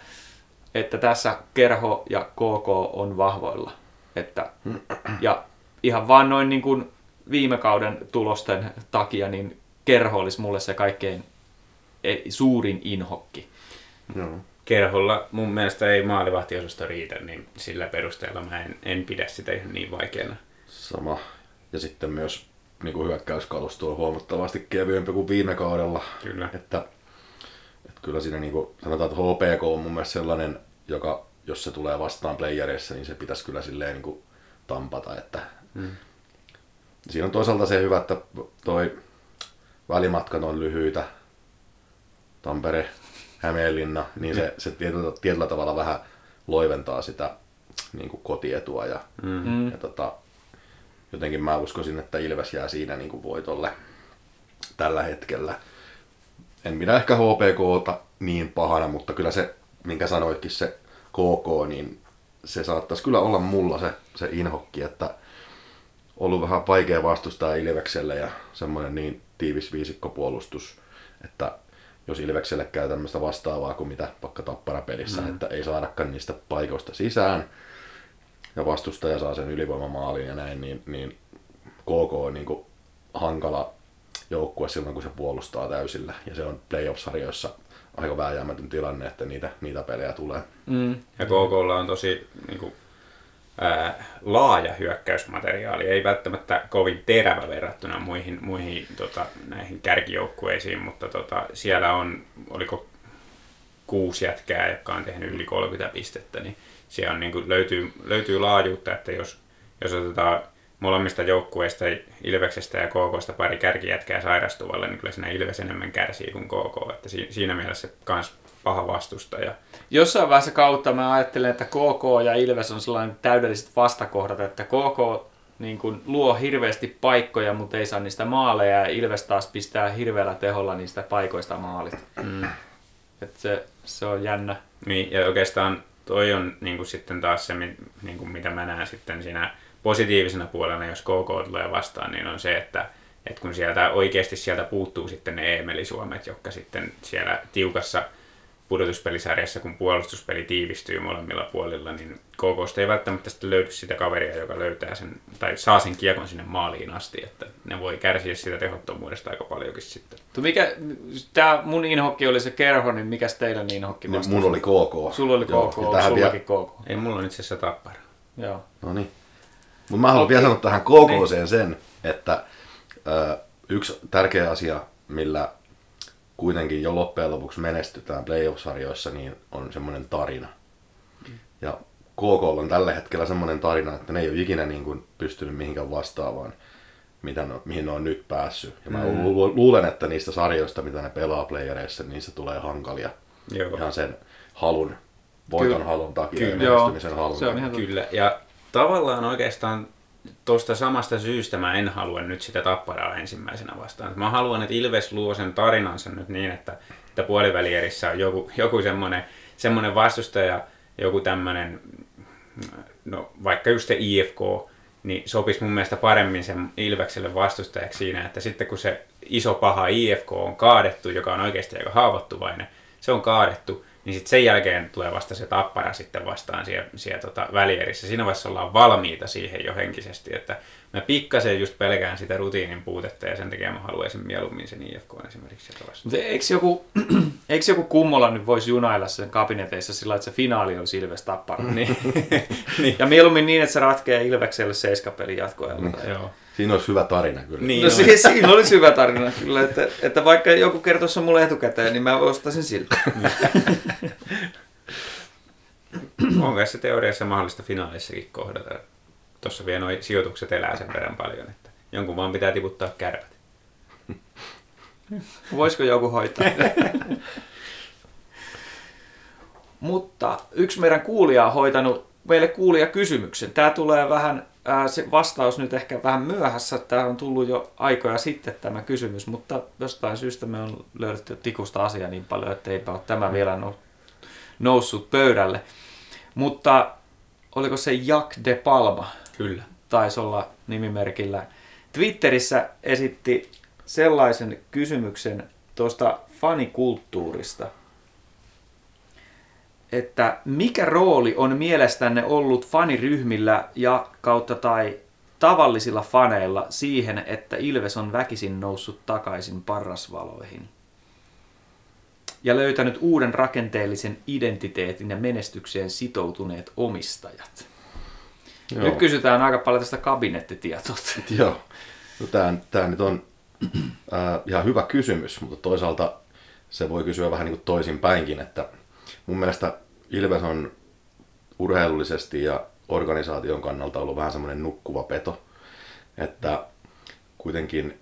että tässä Kerho ja KK on vahvoilla. Että, ja ihan vaan noin niin kuin viime kauden tulosten takia, niin Kerho olisi mulle se kaikkein suurin inhokki. No. Kerholla mun mielestä ei maalivahtiosasto riitä, niin sillä perusteella mä en, en pidä sitä ihan niin vaikeana. Sama. Ja sitten myös niin kuin hyökkäyskalusto on huomattavasti kevyempi kuin viime kaudella. Kyllä. Että kyllä siinä niin kuin, sanotaan, että HPK on mun mielestä sellainen, joka jos se tulee vastaan playereissa, niin se pitäisi kyllä silleen niin kuin tampata. Että mm. Siinä on toisaalta se hyvä, että toi välimatkat on lyhyitä. Tampere, Hämeenlinna, niin se, se tietyllä, tietyllä tavalla vähän loiventaa sitä niin kuin kotietua. Ja, mm. ja tota, jotenkin mä uskoisin, että Ilves jää siinä niin kuin voitolle tällä hetkellä en minä ehkä HPKta niin pahana, mutta kyllä se, minkä sanoitkin, se KK, niin se saattaisi kyllä olla mulla se, se inhokki, että ollut vähän vaikea vastustaa Ilvekselle ja semmoinen niin tiivis viisikkopuolustus, että jos Ilvekselle käy tämmöistä vastaavaa kuin mitä vaikka Tappara-pelissä, mm. että ei saadakaan niistä paikoista sisään ja vastustaja saa sen ylivoimamaalin ja näin, niin, niin KK on niin kuin hankala joukkue silloin, kun se puolustaa täysillä. Ja se on playoff-sarjoissa aika vääjäämätön tilanne, että niitä, niitä pelejä tulee. Mm. Ja KKlla on tosi niin kuin, laaja hyökkäysmateriaali, ei välttämättä kovin terävä verrattuna muihin, muihin tota, näihin kärkijoukkueisiin, mutta tota, siellä on, oliko kuusi jätkää, jotka on tehnyt yli 30 pistettä, niin siellä on, niin kuin, löytyy, löytyy laajuutta, että jos, jos otetaan molemmista joukkueista, Ilveksestä ja KKsta pari kärkijätkää sairastuvalle, niin kyllä siinä Ilves enemmän kärsii kuin KK. Että siinä mielessä kans paha vastustaja. Jossain vaiheessa kautta mä ajattelen, että KK ja Ilves on sellainen täydelliset vastakohdat, että KK niin kuin luo hirveästi paikkoja, mutta ei saa niistä maaleja, ja Ilves taas pistää hirveällä teholla niistä paikoista maalit. Mm. Et se, se on jännä. Niin, ja oikeastaan toi on niin kuin sitten taas se, niin kuin mitä mä näen sitten siinä positiivisena puolena, jos KK tulee vastaan, niin on se, että, että kun sieltä oikeasti sieltä puuttuu sitten ne Eemeli Suomet, jotka sitten siellä tiukassa pudotuspelisarjassa, kun puolustuspeli tiivistyy molemmilla puolilla, niin KKsta ei välttämättä sitten löydy sitä kaveria, joka löytää sen, tai saa sen kiekon sinne maaliin asti, että ne voi kärsiä sitä tehottomuudesta aika paljonkin sitten. Mikä, tämä mun inhokki oli se kerho, niin mikäs teidän inhokki Niin vastasi? mun oli KK. Sulla oli Joo, KK, sullakin vielä- KK. Ei mulla on itse asiassa tappara. Joo. No niin. Mutta mä haluan Okei. vielä sanoa tähän KKCen sen, että ö, yksi tärkeä asia, millä kuitenkin jo loppujen lopuksi menestytään playoff-sarjoissa, niin on semmoinen tarina. Ja KK on tällä hetkellä semmoinen tarina, että ne ei ole ikinä niin kuin pystynyt mihinkään vastaavaan, mitä ne, mihin ne on nyt päässyt. Ja mä lu- luulen, että niistä sarjoista, mitä ne pelaa playereissa, niin niistä tulee hankalia. Joo. Ihan sen halun, voiton Kyllä. halun takia Kyllä. ja menestymisen halun se on takia. ihan. Kyllä, ja tavallaan oikeastaan tuosta samasta syystä mä en halua nyt sitä tapparaa ensimmäisenä vastaan. Mä haluan, että Ilves luo sen tarinansa nyt niin, että, että puolivälierissä on joku, joku semmoinen, semmoinen vastustaja, joku tämmöinen, no vaikka just se IFK, niin sopisi mun mielestä paremmin sen Ilvekselle vastustajaksi siinä, että sitten kun se iso paha IFK on kaadettu, joka on oikeasti aika haavoittuvainen, se on kaadettu, niin sitten sen jälkeen tulee vasta se tappara sitten vastaan siellä, siellä tota välierissä. Siinä vaiheessa ollaan valmiita siihen jo henkisesti, että mä pikkasen just pelkään sitä rutiinin puutetta ja sen takia mä haluaisin mieluummin sen IFK esimerkiksi sieltä vastaan. Mutta eikö joku, eikö joku kummola nyt voisi junailla sen kabineteissa sillä, että se finaali on Ilves Tappara? Niin. niin. Ja mieluummin niin, että se ratkeaa Ilvekselle seiskapelin jatkoajalla. tai- Joo. Siinä olisi hyvä tarina kyllä. Niin No on. si- siinä olisi hyvä tarina kyllä, että, että vaikka joku kertoisi sen mulle etukäteen, niin mä ostaisin siltä. On kai se teoriassa mahdollista finaalissakin kohdata. Tuossa vielä nuo sijoitukset elää sen verran paljon, että jonkun vaan pitää tiputtaa kärpät. Voisiko joku hoitaa? Mutta yksi meidän kuulija on hoitanut meille kuulija kysymyksen. Tämä tulee vähän, ää, se vastaus nyt ehkä vähän myöhässä. Tämä on tullut jo aikoja sitten tämä kysymys, mutta jostain syystä me on löydetty tikusta asiaa niin paljon, että eipä ole tämä vielä nou- noussut pöydälle. Mutta oliko se Jack de Palma? Kyllä. taisi olla nimimerkillä. Twitterissä esitti sellaisen kysymyksen tuosta fanikulttuurista, että mikä rooli on mielestänne ollut faniryhmillä ja kautta tai tavallisilla faneilla siihen, että Ilves on väkisin noussut takaisin parrasvaloihin ja löytänyt uuden rakenteellisen identiteetin ja menestykseen sitoutuneet omistajat? Joo. Nyt kysytään aika paljon tästä kabinettitietoa. Joo. No, tämä, tämä nyt on äh, ihan hyvä kysymys, mutta toisaalta se voi kysyä vähän niin kuin toisinpäinkin, että mun mielestä Ilves on urheilullisesti ja organisaation kannalta ollut vähän semmoinen nukkuva peto, että kuitenkin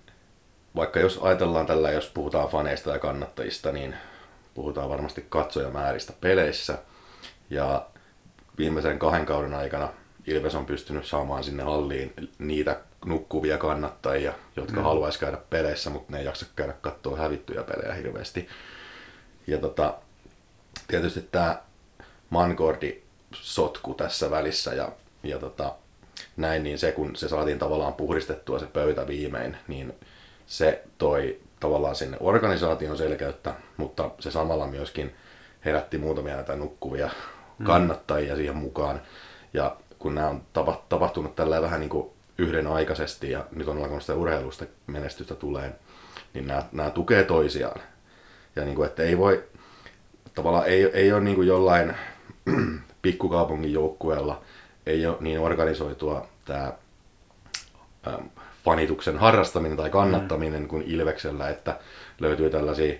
vaikka jos ajatellaan tällä, jos puhutaan faneista ja kannattajista, niin puhutaan varmasti katsojamääristä peleissä. Ja viimeisen kahden kauden aikana Ilves on pystynyt saamaan sinne halliin niitä nukkuvia kannattajia, jotka mm. haluaisi käydä peleissä, mutta ne ei jaksa käydä katsoa hävittyjä pelejä hirveästi. Ja tota, tietysti tämä Mankordi sotku tässä välissä ja, ja tota, näin, niin se kun se saatiin tavallaan puhdistettua se pöytä viimein, niin se toi tavallaan sinne organisaation selkeyttä, mutta se samalla myöskin herätti muutamia näitä nukkuvia kannattajia siihen mukaan. Ja kun nämä on tapa- tapahtunut tällä vähän niin kuin yhdenaikaisesti ja nyt on alkanut sitä urheilusta menestystä tulee, niin nämä, nämä tukee toisiaan. Ja niin kuin, että ei voi, tavallaan ei, ei ole niin kuin jollain pikkukaupungin joukkueella, ei ole niin organisoitua tämä ähm, fanituksen harrastaminen tai kannattaminen kuin Ilveksellä, että löytyy tällaisia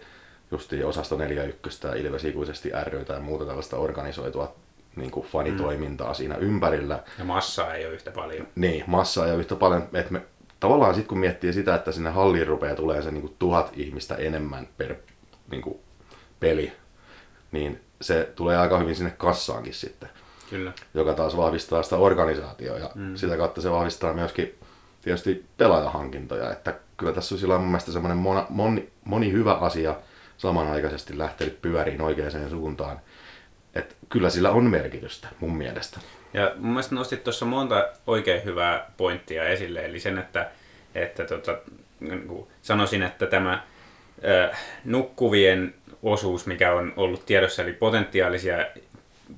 justi osasto 41 ja Ilves ikuisesti ry tai muuta tällaista organisoitua niin kuin fanitoimintaa siinä ympärillä. Ja massaa ei ole yhtä paljon. Niin, massaa ja yhtä paljon, että me tavallaan sitten kun miettii sitä, että sinne halliin rupeaa tulee se niin kuin tuhat ihmistä enemmän per niin kuin peli, niin se tulee aika hyvin sinne kassaankin sitten, Kyllä. joka taas vahvistaa sitä organisaatiota ja mm. sitä kautta se vahvistaa myöskin tietysti pelaajahankintoja, että kyllä tässä on sillä mun mielestä semmoinen moni, moni, moni hyvä asia samanaikaisesti lähtenyt pyöriin oikeaan suuntaan, että kyllä sillä on merkitystä mun mielestä. Ja mun mielestä nostit tuossa monta oikein hyvää pointtia esille, eli sen, että, että tota, niin sanoisin, että tämä nukkuvien osuus, mikä on ollut tiedossa, eli potentiaalisia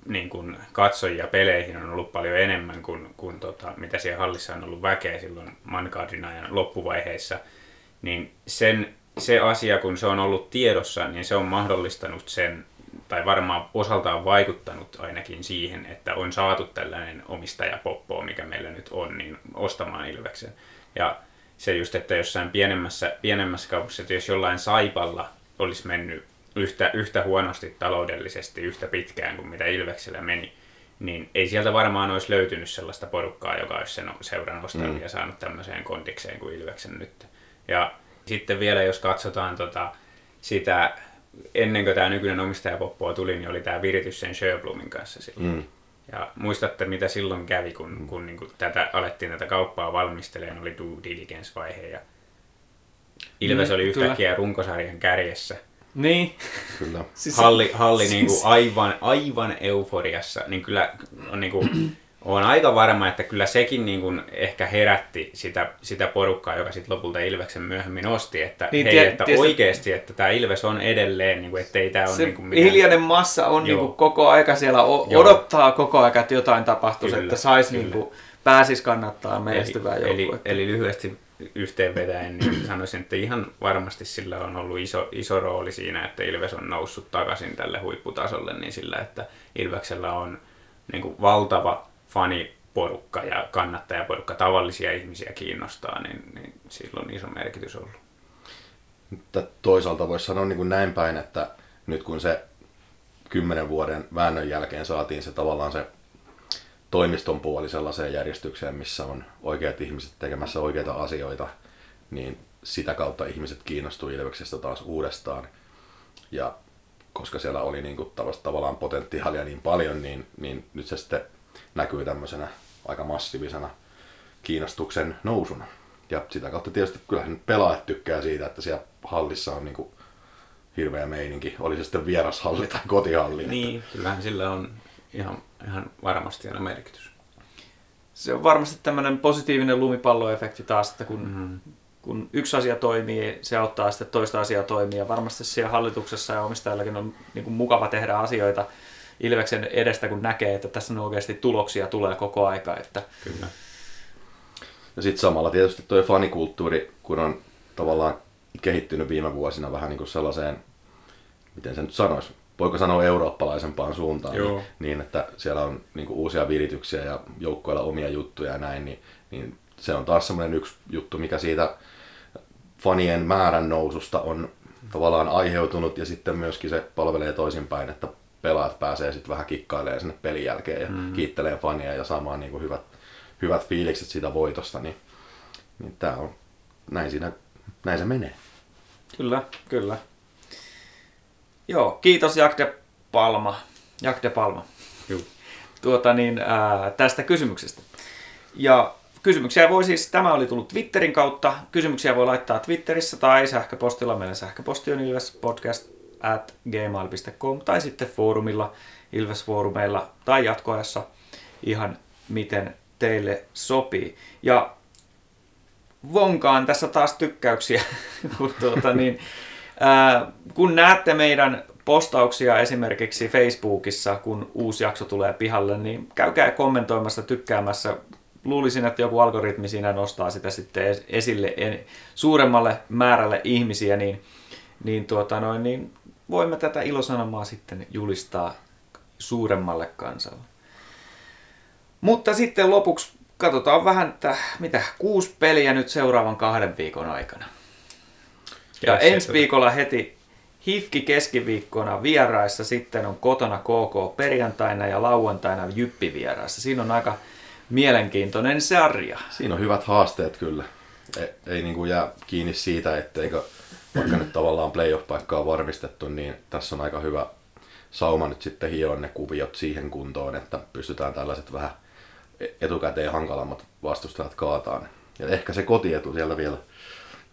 niin kuin katsojia peleihin on ollut paljon enemmän kuin, kuin tota, mitä siellä hallissa on ollut väkeä silloin Mancardin ajan loppuvaiheissa, niin sen, se asia, kun se on ollut tiedossa, niin se on mahdollistanut sen, tai varmaan osaltaan vaikuttanut ainakin siihen, että on saatu tällainen omistajapoppo, mikä meillä nyt on, niin ostamaan Ilveksen. Ja se just, että jossain pienemmässä, pienemmässä kaupassa, että jos jollain Saipalla olisi mennyt yhtä, yhtä huonosti taloudellisesti yhtä pitkään kuin mitä Ilveksellä meni, niin ei sieltä varmaan olisi löytynyt sellaista porukkaa, joka olisi sen seuran ostanut mm. ja saanut tämmöiseen kondikseen kuin Ilveksen nyt. Ja sitten vielä jos katsotaan tota, sitä, ennen kuin tämä nykyinen omistajapoppoa tuli, niin oli tämä viritys sen Sjöblumin kanssa silloin. Mm. Ja muistatte, mitä silloin kävi, kun, mm. kun niin kuin tätä, alettiin tätä kauppaa valmistelemaan, oli due diligence-vaihe ja Ilves mm, oli yhtäkkiä kyllä. runkosarjan kärjessä – niin. Kyllä. Siis, halli halli siis... Niin kuin aivan, aivan euforiassa, niin kyllä on niin kuin, on aika varma, että kyllä sekin niin kuin ehkä herätti sitä, sitä porukkaa, joka sitten lopulta Ilveksen myöhemmin osti, että niin, hei, tie, että tietysti, oikeasti, että tämä Ilves on edelleen, niin kuin, ettei tämä ole niin kuin mitään... hiljainen massa on niin kuin koko aika siellä, o- odottaa koko aika, että jotain tapahtuisi, kyllä, että saisi niin kuin, pääsis kannattaa menestyvää joukkuetta. Eli, eli lyhyesti yhteenvetäen, niin sanoisin, että ihan varmasti sillä on ollut iso, iso rooli siinä, että Ilves on noussut takaisin tälle huipputasolle, niin sillä, että Ilveksellä on niin kuin valtava faniporukka ja kannattajaporukka, tavallisia ihmisiä kiinnostaa, niin, niin sillä on iso merkitys ollut. Mutta toisaalta voisi sanoa niin kuin näin päin, että nyt kun se kymmenen vuoden väännön jälkeen saatiin se tavallaan se toimiston puoli sellaiseen järjestykseen, missä on oikeat ihmiset tekemässä oikeita asioita, niin sitä kautta ihmiset kiinnostuu Ilveksestä taas uudestaan. Ja koska siellä oli niin kuin tavallaan potentiaalia niin paljon, niin, niin nyt se sitten näkyy tämmöisenä aika massiivisena kiinnostuksen nousuna. Ja sitä kautta tietysti kyllähän pelaajat tykkää siitä, että siellä hallissa on niin kuin hirveä meininki, oli se sitten vierashalli tai kotihalli. Niin, että... kyllähän sillä on ihan, ihan varmasti aina merkitys. Se on varmasti tämmöinen positiivinen lumipalloefekti taas, että kun, mm. kun yksi asia toimii, se auttaa sitten toista asiaa toimia. Ja varmasti siellä hallituksessa ja omistajallakin on niin kuin mukava tehdä asioita Ilveksen edestä, kun näkee, että tässä on oikeasti tuloksia tulee koko aika. Että... Kyllä. Ja sitten samalla tietysti tuo fanikulttuuri, kun on tavallaan kehittynyt viime vuosina vähän niin kuin sellaiseen, miten se nyt sanoisi, voiko sanoa eurooppalaisempaan suuntaan, Joo. Niin, niin että siellä on niin kuin uusia virityksiä ja joukkoilla omia juttuja ja näin, niin, niin se on taas semmoinen yksi juttu, mikä siitä fanien määrän noususta on tavallaan aiheutunut ja sitten myöskin se palvelee toisinpäin, että pelaajat pääsee sitten vähän kikkailemaan sinne pelin jälkeen ja mm. kiittelee fania ja saamaan niin kuin hyvät, hyvät fiilikset siitä voitosta, niin, niin tämä on, näin, siinä, näin se menee. Kyllä, kyllä. Joo, kiitos Jack de Palma. Jack de Palma. Joo. Tuota niin, ää, tästä kysymyksestä. Ja kysymyksiä voi siis, tämä oli tullut Twitterin kautta. Kysymyksiä voi laittaa Twitterissä tai sähköpostilla. Meidän sähköposti on ilvespodcast at gmail.com tai sitten foorumilla, Ilves-foorumeilla tai jatkoajassa ihan miten teille sopii. Ja vonkaan tässä taas tykkäyksiä, kun tuota niin, kun näette meidän postauksia esimerkiksi Facebookissa, kun uusi jakso tulee pihalle, niin käykää kommentoimassa, tykkäämässä. Luulisin, että joku algoritmi siinä nostaa sitä sitten esille suuremmalle määrälle ihmisiä, niin, niin, tuota noin, niin voimme tätä ilosanomaa sitten julistaa suuremmalle kansalle. Mutta sitten lopuksi katsotaan vähän, että mitä, kuusi peliä nyt seuraavan kahden viikon aikana. Ja ensi viikolla heti Hifki keskiviikkona vieraissa, sitten on kotona KK perjantaina ja lauantaina Jyppi vieraissa. Siinä on aika mielenkiintoinen sarja. Siinä on hyvät haasteet kyllä. Ei, ei niin kuin jää kiinni siitä, etteikö vaikka nyt tavallaan playoff-paikkaa on varmistettu, niin tässä on aika hyvä sauma nyt sitten hioa ne kuviot siihen kuntoon, että pystytään tällaiset vähän etukäteen hankalammat vastustajat kaataan. Ja ehkä se kotietu siellä vielä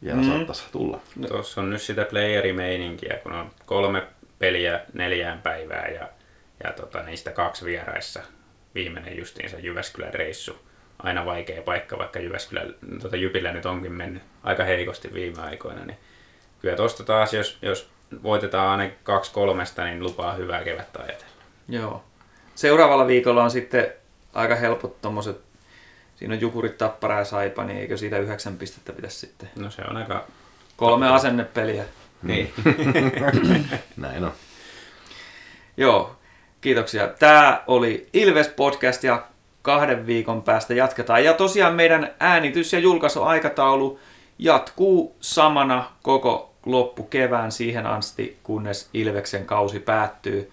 vielä mm. saattaisi tulla. No. Tuossa on nyt sitä playerimeininkiä, kun on kolme peliä neljään päivää ja, ja tota, niistä kaksi vieraissa. Viimeinen justiinsa Jyväskylän reissu. Aina vaikea paikka, vaikka Jyväskylän, tota Jypillä nyt onkin mennyt aika heikosti viime aikoina, niin, kyllä tosta taas, jos, jos voitetaan aina kaksi kolmesta, niin lupaa hyvää kevättä ajatella. Joo. Seuraavalla viikolla on sitten aika helpot tommoset, siinä on Jukurit, Tappara ja Saipa, niin eikö siitä yhdeksän pistettä pitäisi sitten? No se on aika... Kolme asennepeliä. Niin. Näin on. Joo, kiitoksia. Tämä oli Ilves Podcast ja kahden viikon päästä jatketaan. Ja tosiaan meidän äänitys- ja julkaisuaikataulu jatkuu samana koko loppukevään siihen asti, kunnes Ilveksen kausi päättyy.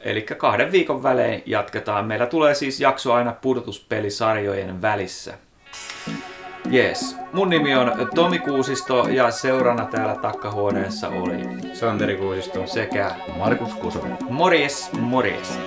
Eli kahden viikon välein jatketaan. Meillä tulee siis jakso aina pudotuspelisarjojen välissä. Jees. Mun nimi on Tomi Kuusisto ja seurana täällä takkahuoneessa oli Santeri Kuusisto. sekä Markus Kosonen. Morjes, morjes.